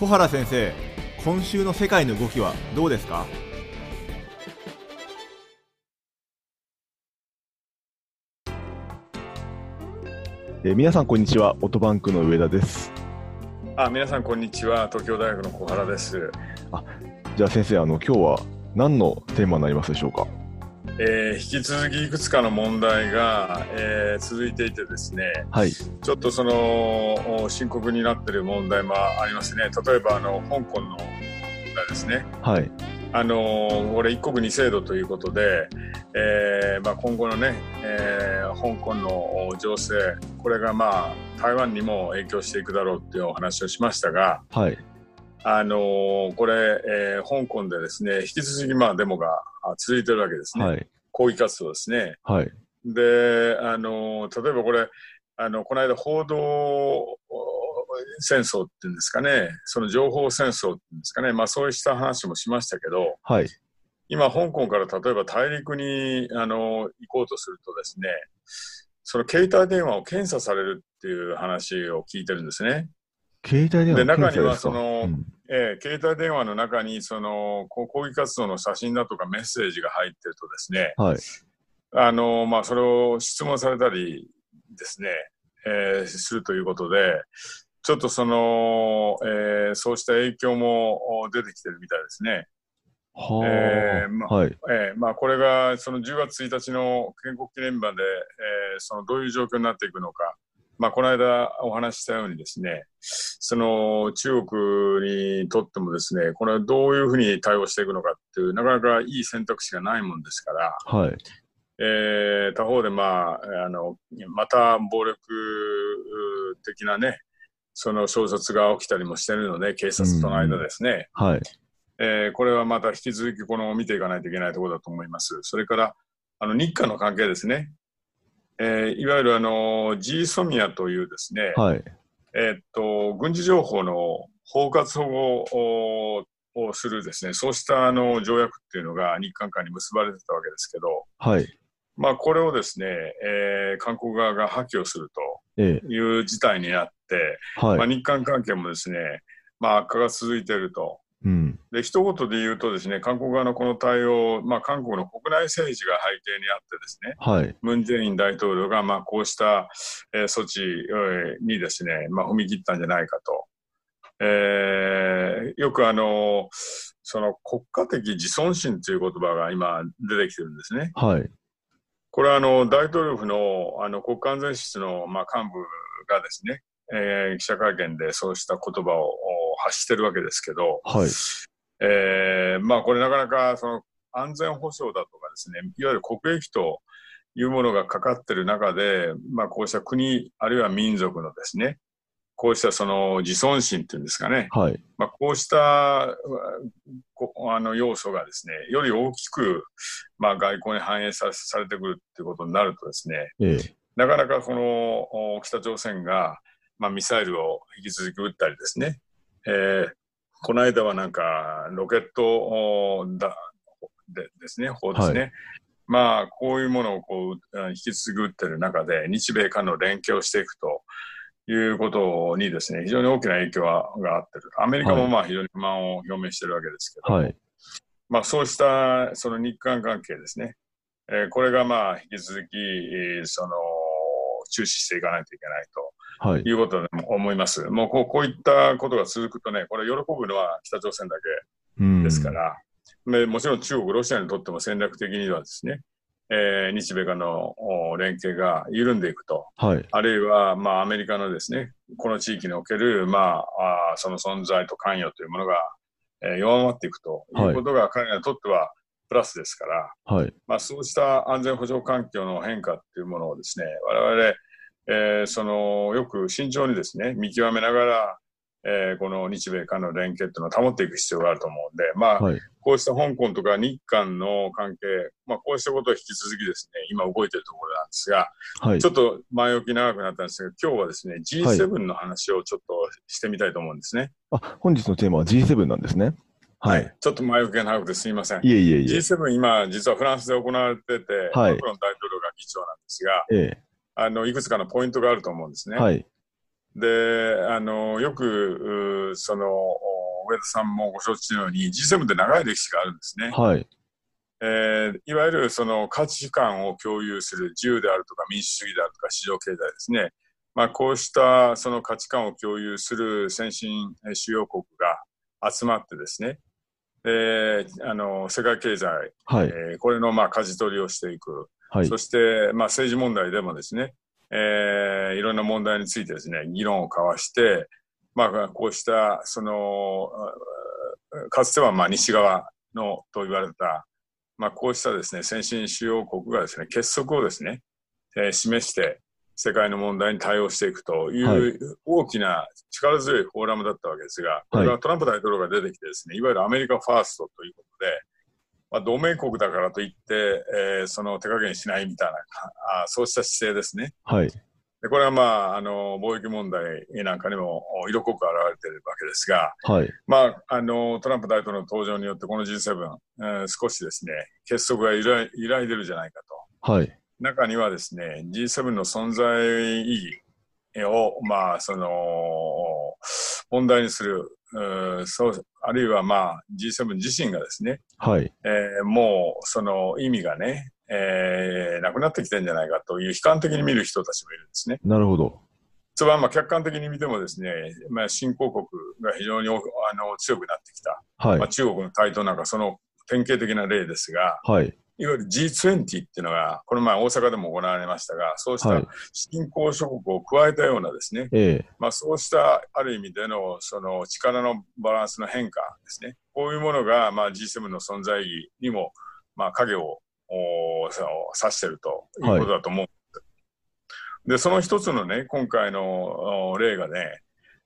小原先生今週の世界の動きはどうですか？えー皆さんこんにちはオートバンクの上田ですあ、皆さんこんにちは。東京大学の小原です。じゃあ先生あの今日は何のテーマになりますでしょうか？えー引き続きいくつかの問題が、えー続いていてですね、はいちょっとそのお深刻になっている問題もありますね。例えばあの香港の問題ですね。はいあのこれ一国二制度ということで、えーまあ、今後のね、えー香港の情勢これがまあ台湾にも影響していくだろうっていうお話をしましたが、はいあのーこれ、えー香港でですね、引き続きまあデモがあ続いてるわけですね。はい抗議活動ですね。はいで、あのー例えばこれ、あの、この間報道お戦争っていうんですかね、その情報戦争っていうんですかね、まあそうした話もしましたけど、はい今香港から例えば大陸に、あのー行こうとするとですね、その携帯電話を検査されるっていう話を聞いてるんですね。携帯電話で中にはそのうん。えー携帯電話の中にその抗議活動の写真だとかメッセージが入ってるとですね、はい。あのまあ、それを質問されたりですね、えーするということで、ちょっとその、えーそうした影響もお出てきてるみたいですね。はあ、えーまはい。えーまあ、これがその10月1日の建国記念日まで、えーそのどういう状況になっていくのか、まあ、この間お話ししたようにですね、その中国にとってもですね、これはどういうふうに対応していくのかっていう、なかなかいい選択肢がないもんですから、はいえー他方で、まあ、あのまた暴力的なね、その衝突が起きたりもしてるので、警察との間ですね。はいえーこれはまた引き続きこの見ていかないといけないところだと思います。それからあの日韓の関係ですね。えーいわゆるあの G ソミアというですね、はい。えーっと軍事情報の包括保護ををするですね、そうしたあの条約っていうのが日韓間に結ばれてたわけですけど、はい。まあこれをですね、えー韓国側が破棄をするえという事態になって、えはい、まあ日韓関係もですね、まあ悪化が続いていると。うんで一言で言うとですね、韓国側のこの対応、まあ、韓国の国内政治が背景にあってですね、はいムン・ジェイン大統領がまあこうした、えー措置、えーにですね、まあ、踏み切ったんじゃないかと。えーよくあの、その国家的自尊心という言葉が今出てきてるんですね。はいこれはあの大統領府のあの国家安全室のまあ幹部がですね、えー記者会見でそうした言葉をお発してるわけですけど、はい。えーまあこれなかなかその安全保障だとかですね、いわゆる国益というものがかかっている中で、まあこうした国、あるいは民族のですね、こうしたその自尊心っていうんですかね、はい。まあこうしたあの要素がですね、より大きく、まあ外交に反映さされてくるっていうことになるとですね、ええ。なかなかこのお北朝鮮が、まあ、ミサイルを引き続き撃ったりですね、えーこの間はなんかロケットおだでですね、砲ですね、はまあこういうものをこう引き続き撃ってる中で、日米韓の連携をしていくということにですね、非常に大きな影響ががあってる。アメリカもまあ非常に不満を表明してるわけですけど、はい。まあ、そうしたその日韓関係ですね、えーこれがまあ引き続き、えーその注視していかないといけないとい。うことだと思います。もうこうこういったことが続くとね、これ喜ぶのは北朝鮮だうん。けですから、でもちろん中国、ロシアにとっても戦略的にはですね、えー日米韓のお連携が緩んでいくと、はい。あるいは、まあ、アメリカのですね、この地域における、まあ、あーその存在と関与というものが、えー弱まっていくということが彼らにとってはプラスですから、はい。まあ、そうした安全保障環境の変化っていうものをですね、我々、えーそのよく慎重にですね、見極めながら、えーこの日米韓の連携っていうのを保っていく必要があると思うんで、まあ、はい。こうした香港とか日韓の関係、まあ、こうしたことを引き続きですね、今動いているところなんですが、はい。ちょっと前置き長くなったんですが、今日はですね、G7 の話をちょっとしてみたいと思うんですね。あ本日のテーマは G7 なんですね。はい。ちょっと前置きが長くてすみません。いえいえいえ。G7 今、実はフランスで行われてて、はい。マクロン大統領が議長なんですが、えあのいくつかのポイントがあると思うんですね。えはいであのよくうそのお上田さんもご承知のように G7 って長い歴史があるんですね。はい。えーいわゆるその価値観を共有する自由であるとか民主主義であるとか市場経済ですね。まあ、こうしたその価値観を共有する先進えー主要国が集まってですね、であの世界経済、はい。えーこれのまあ舵取りをしていく、はいそ。してまあ政治問題でもですね、えーいろんな問題についてですね議論を交わして、まあ、こうしたそのあかつてはまあ西側のと言われた、まあ、こうしたですね先進主要国がですね結束をですね、えー示して世界の問題に対応していくといはう大きな力強いフォーラムだったわけですが、これがトランプ大統領が出てきてですねいわゆるアメリカファーストということで、まあ、同盟国だからといって、えーその手加減しないみたいなあそうした姿勢ですね。はい。でこれはまああの貿易問題なんかにも色濃く現れているわけですが、はい。まあ、あのトランプ大統領の登場によってこの G7、えー少しですね結束が揺ら揺らいでるじゃないかと。はい。中にはですね G7 の存在意義を、まあ、その問題にするうーそうあるいは、まあ、G7 自身がですね、はい。えーもうその意味がね、えーなくなってきてるんじゃないかという悲観的に見る人たちもいるんですね。なるほど。つまりまあ客観的に見てもですね、まあ、新興国が非常におあの強くなってきた、はいまあ、。中国の台頭なんかその典型的な例ですが、はい。いわゆる G20 っていうのが、この前大阪でも行われましたが、そうしはいた新興諸国を加えたようなですね、ええ。まあ、そうしたある意味でのその力のバランスの変化ですね、こういうものがまあ G7 の存在意義にもまあ影をおそう指しているということだと思うんです。で、その一つのね、今回のお例がね、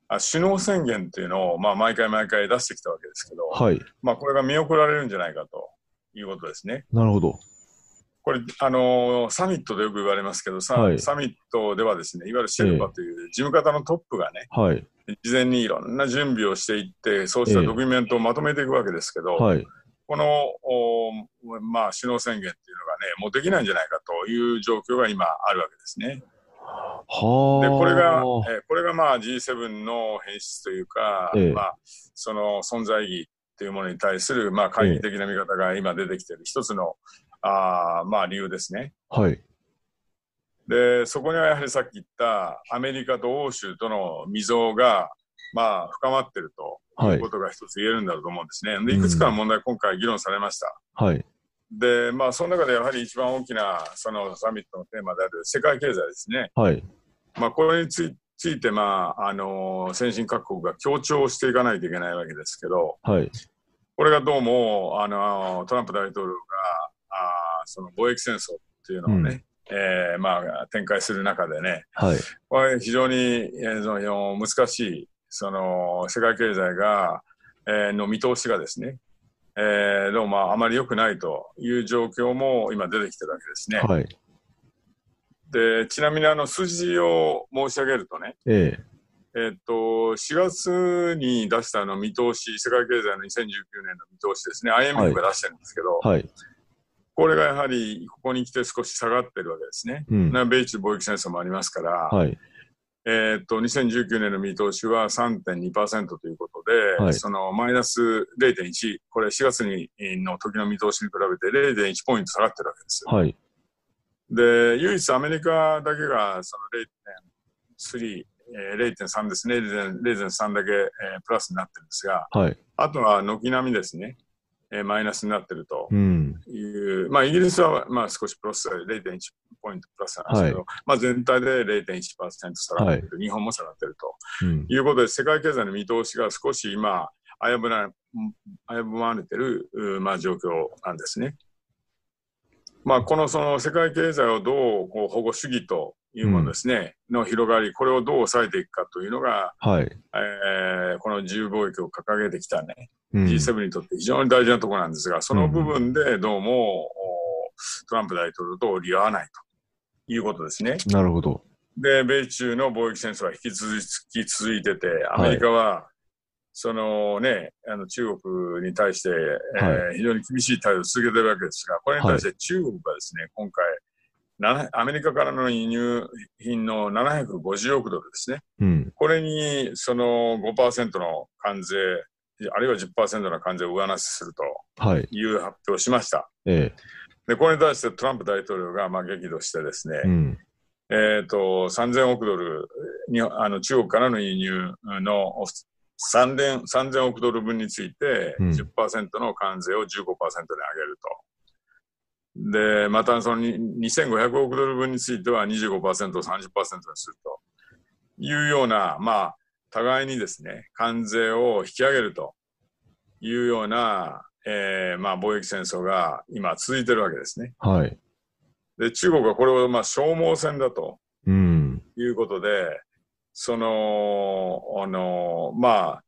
あ首脳宣言っていうのをまあ毎回毎回出してきたわけですけど、はい。まあ、これが見送られるんじゃないかということですね。なるほど。これ、あのーサミットでよく言われますけどさ、はいサミットではですね、いわゆるシェルパという事務方のトップがね、はい。事前にいろんな準備をしていって、そうしたええドキュメントをまとめていくわけですけど、はい。この、おまあ、首脳宣言っていうのがね、もうできないんじゃないかという状況が今あるわけですね。はあ。で、これが、えこれがまあ G7 の変質というか、ええまあ、その存在意義というものに対する、まあ、懐疑的な見方が今出てきている一つの、あーまあ、理由ですね。はい。で、そこにはやはりさっき言ったアメリカと欧州との溝が、まあ、深まっているとはいいうことが一つ言えるんだろうと思うんですね。で、いくつかの問題、今回議論されました。はい。で、まあ、その中でやはり一番大きな、そのサミットのテーマである世界経済ですね。はい。まあ、これについついて、まあ、あの先進各国が強調していかないといけないわけですけど、はい。これがどうも、あのトランプ大統領が、あーその貿易戦争っていうのをね、えーまあ、展開する中でね、はい。これ非常に、えーその難しい、その世界経済が、えーの見通しがですね、えーどうもあまり良くないという状況も今出てきてるわけですね。はい。でちなみにあの数字を申し上げるとね、ええ。えっと、4月に出したあの見通し、世界経済の2019年の見通しですね、IMF が出してるんですけど、はい。これがやはりここに来て少し下がってるわけですね。うん。な米中貿易戦争もありますから、はい。えっと、2019年の見通しは3.2%ということで、はいそのマイナス0.1、これ4月にの時の見通しに比べて0.1ポイント下がってるわけですよ。はい。で、唯一アメリカだけがその0.3、えー0.3ですね、0.3 0.3だけ、えープラスになってるんですが、はい。あとは軒並みですね、えーマイナスになってるとうん。いう、まあ、イギリスはまあ少しプラス0.1ポイントプラスなんですけど、まあ、全体で0.1%下がってる、日本も下がってるとうん。いうことで、世界経済の見通しが少し今、危ぶな危ぶまれてる、うまあ、状況なんですね。まあ、このその世界経済をどうこう保護主義というものですね、の広がり、これをどう抑えていくかというのが、はい。えーこの自由貿易を掲げてきたね、うん G7 にとって非常に大事なところなんですが、その部分でどうも、おトランプ大統領と折り合わないということですね。なるほど。で、米中の貿易戦争は引き続き続いてて、アメリカは、そのね、あの中国に対して、えーは非常に厳しい態度を続けてるわけですが、これに対して中国がですね、今回、なアメリカからの輸入品の750億ドルですね。うん。これにその5%の関税あるいは10%の関税を上乗せするとはい。いう発表をしました。えで、これに対してトランプ大統領がまあ激怒してですね、え。うん。えっ、と、3000億ドルに、あの、中国からの輸入の3000 3000億ドル分についてうん10%の関税を15%に上げると。で、またそのに2500億ドル分については25%を30%にするというような、まあ、互いにですね、関税を引き上げるというような、えーまあ、貿易戦争が今続いてるわけですね。はい。で、中国はこれをまあ消耗戦だとうん。いうことで、その、あの、まあ、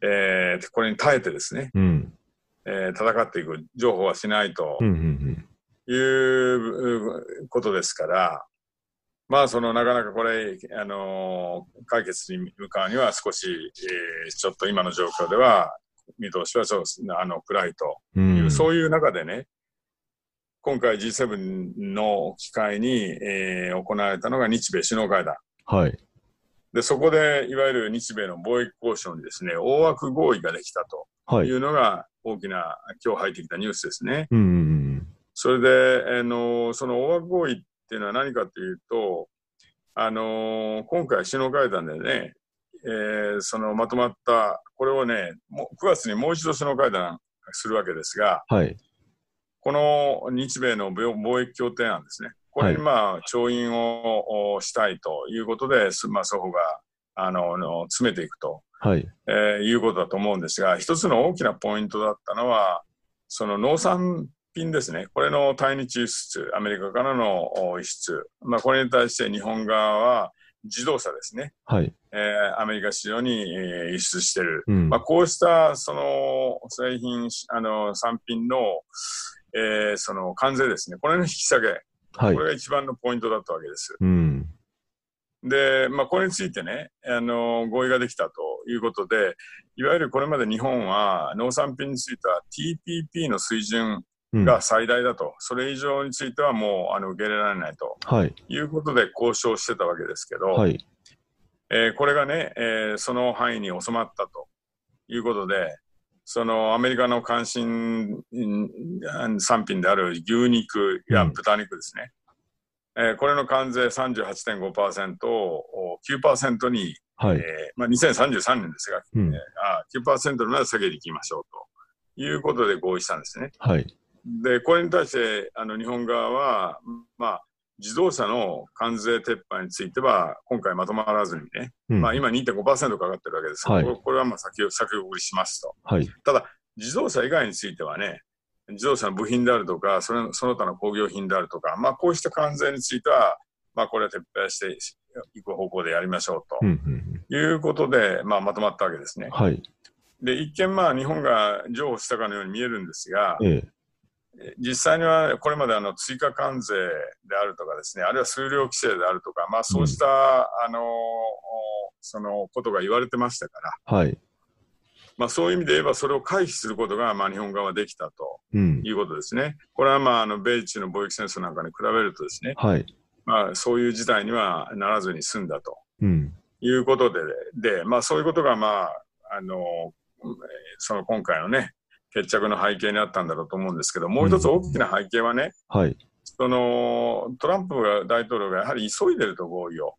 えーこれに耐えてですね、うん。えー戦っていく、情報はしないとうん。うん。いうことですから、まあ、その、なかなかこれ、あの、解決に向かうには少し、えーちょっと今の状況では、見通しはちょっと、あの、暗いとうん。いう、そういう中でね、今回 G7 の機会に、えー行われたのが日米首脳会談。はい。で、そこで、いわゆる日米の貿易交渉にですね、大枠合意ができたとはいい。うのが大きな、今日入ってきたニュースですね。うん。うん。それで、あの、その大枠合意っていうのは何かというと、あの、今回首脳会談でね、えーそのまとまった、これをね、もう9月にもう一度首脳会談するわけですが、はい。この日米の貿貿易協定案ですね。これにまあ、調印をおしたいということで、すまあ、双方が、あの、詰めていくと、はい。えーいうことだと思うんですが、一つの大きなポイントだったのは、その農産品ですね。これの対日輸出、アメリカからのお輸出。まあ、これに対して日本側は自動車ですね。はい。えーアメリカ市場に、えー輸出している。うんまあ、。こうしたその製品、あの産品の、えーその関税ですね、これの引き下げ、はいこ。れが一番のポイントだったわけです。うん。で、まあ、これについてね、あの合意ができたということで、いわゆるこれまで日本は農産品については TPP の水準うん。が最大だと、それ以上についてはもうあの受け入れられないとはい。いうことで交渉してたわけですけど、はい。えーこれがね、えーその範囲に収まったということで、そのアメリカの関心うん産品である牛肉やうん豚肉ですね、えーこれの関税38.5%をお9%に、はい。えーまあ、2033年ですが、うん。あ9%まで下げていきましょうということで合意したんですね。はい。で、これに対してあの日本側は、まあ、自動車の関税撤廃については、今回まとまらずにね、うんまあ、今2.5%かかってるわけですけど、はいこれはまあ先を先送りしますと。はい。ただ、自動車以外についてはね、自動車の部品であるとか、それその他の工業品であるとか、まあ、こうした関税については、まあ、これは撤廃していく方向でやりましょううん。うん。ということで、まあ、まとまったわけですね。はい。で、一見、まあ、日本が譲歩したかのように見えるんですが、ええ。実際にはこれまであの追加関税であるとかですね、あるいは数量規制であるとか、まあ、そうした、あのそのことが言われてましたから、はい。まあ、そういう意味で言えば、それを回避することが、まあ、日本側はできたとうん。いうことですね。これは、まあ、あの米中の貿易戦争なんかに比べるとですね、はい。まあ、そういう事態にはならずに済んだとうん。いうことで、でまあ、そういうことが、まあ、あのその今回のね、決着の背景にあったんだろうと思うんですけど、もう一つ大きな背景はね、はい。そのトランプ大統領がやはり急いでると合意を、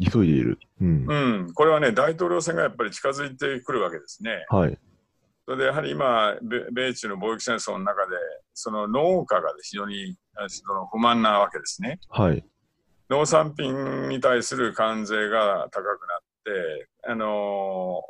急いでいる。うん。うん、これはね、大統領選がやっぱり近づいてくるわけですね。はい。それでやはり今、米米中の貿易戦争の中で、その農家が非常にあその不満なわけですね。はい。農産品に対する関税が高くなって、あのお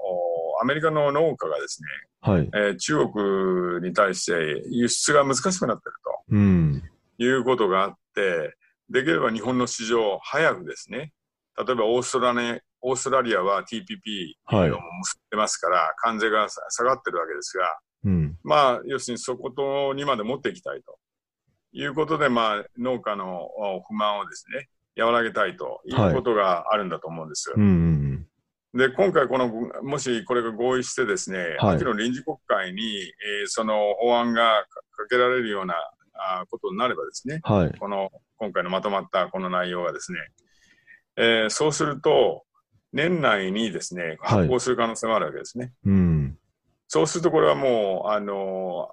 アメリカの農家がですね、はい。えー中国に対して輸出が難しくなっているうん。ということがあって、できれば日本の市場を早くですね、例えばオーストラリアオーストラリアは TPP をはい結んでますから、関税がさ下がってるわけですが、うん。まあ、要するにそことにまで持っていきたいということで、まあ、農家のお不満をですね、和らげたいということがあるんだと思うんです。うん。うん。で、今回この、もしこれが合意してですね、はい秋の臨時国会に、えーその法案がかけられるようなあことになればですね、はい。この、今回のまとまったこの内容がですね、えーそうすると、年内にですね、はい発行する可能性もあるわけですね。うん。そうするとこれはもう、あの、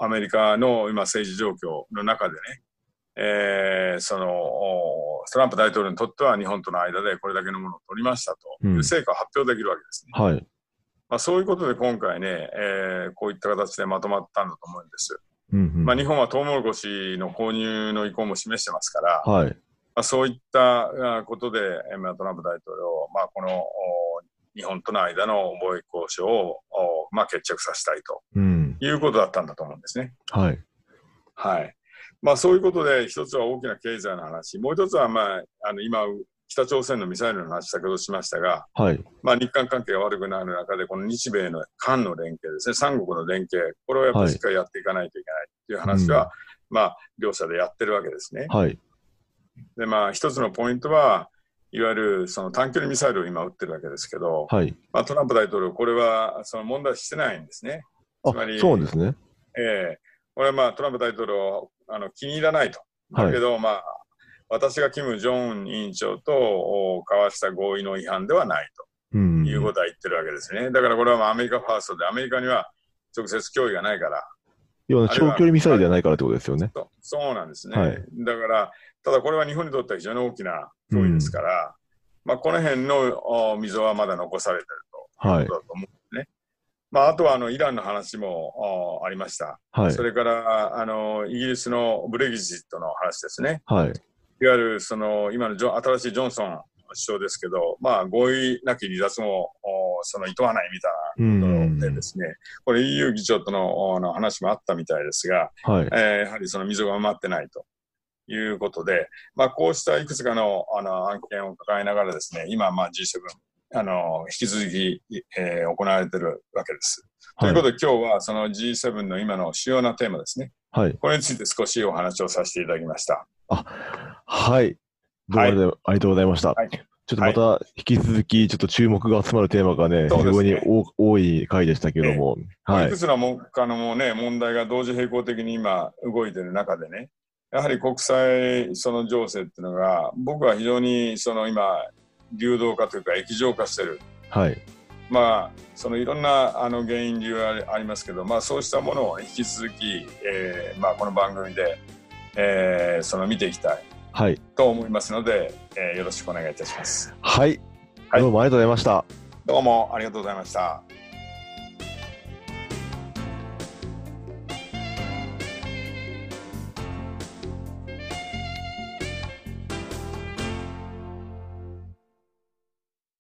アメリカの今政治状況の中でね、えー、その、トランプ大統領にとっては日本との間でこれだけのものを取りましたという成果を発表できるわけですね。はい。まあ、そういうことで今回ね、えー、こういった形でまとまったんだと思うんです。うんうん、まあ、日本はトウモロコシの購入の意向も示してますから、はい、まあ、そういったことで、まあ、トランプ大統領、まあ、この日本との間の貿易交渉を、まあ、決着させたいと、うん、いうことだったんだと思うんですね。はい。はい。まあ、そういうことで、一つは大きな経済の話、もう一つは、まあ、あの今、北朝鮮のミサイルの話、先ほどしましたが、はい、まあ、日韓関係が悪くなる中で、この日米の韓の連携ですね、三国の連携、これをやっぱりしっかりやっていかないといけないという話は、はい、まあ、両者でやってるわけですね。はい、で、まあ、一つのポイントは、いわゆるその短距離ミサイルを今撃ってるわけですけど、はい、まあ、トランプ大統領、これはその問題してないんですね。つまり、そうですね。ええ。ー、これはまあトランプ大統領あの気に入らないと。だけど、はい、まあ、私がキム・ジョン委員長と交わした合意の違反ではないということは言ってるわけですね。だからこれはまあアメリカファーストで、アメリカには直接脅威がないから。要は長距離ミサイルではないからってことですよね。そうなんですね。はい、だから、ただこれは日本にとっては非常に大きな脅威ですから、うん、まあ、この辺の溝はまだ残されてるということだと思うまあ、あとはあのイランの話もありました、はい、それからあのイギリスのブレギジットの話ですね。はい。いわゆるその今の新しいジョンソン首相ですけど、まあ、合意なき離脱もその厭わないみたいなことでですね、これ EU 議長とのの話もあったみたいですが、はい。えー、やはりその溝が埋まってないということで、まあ、こうしたいくつかのあの案件を抱えながらですね、今、まあ、G7、あの引き続き、えー、行われているわけです。ということで、今日はその G7 の今の主要なテーマですね、はい、これについて少しお話をさせていただきました。あはい。どうもありがとうございました。はい、ちょっとまた引き続き、ちょっと注目が集まるテーマがね、非常に多い回でしたけども。はい。いくつのもかのもね、問題が同時並行的に今動いている中でね、やはり国際その情勢っていうのが、僕は非常にその今、流動化というか液状化してる。はい。まあ、そのいろんなあの原因、理由ありますけど、まあ、そうしたものを引き続き、えーまあ、この番組で、えー、その見ていきたい、はい、と思いますので、えー、よろしくお願いいたします。はい、はい、どうもありがとうございました。どうもありがとうございました。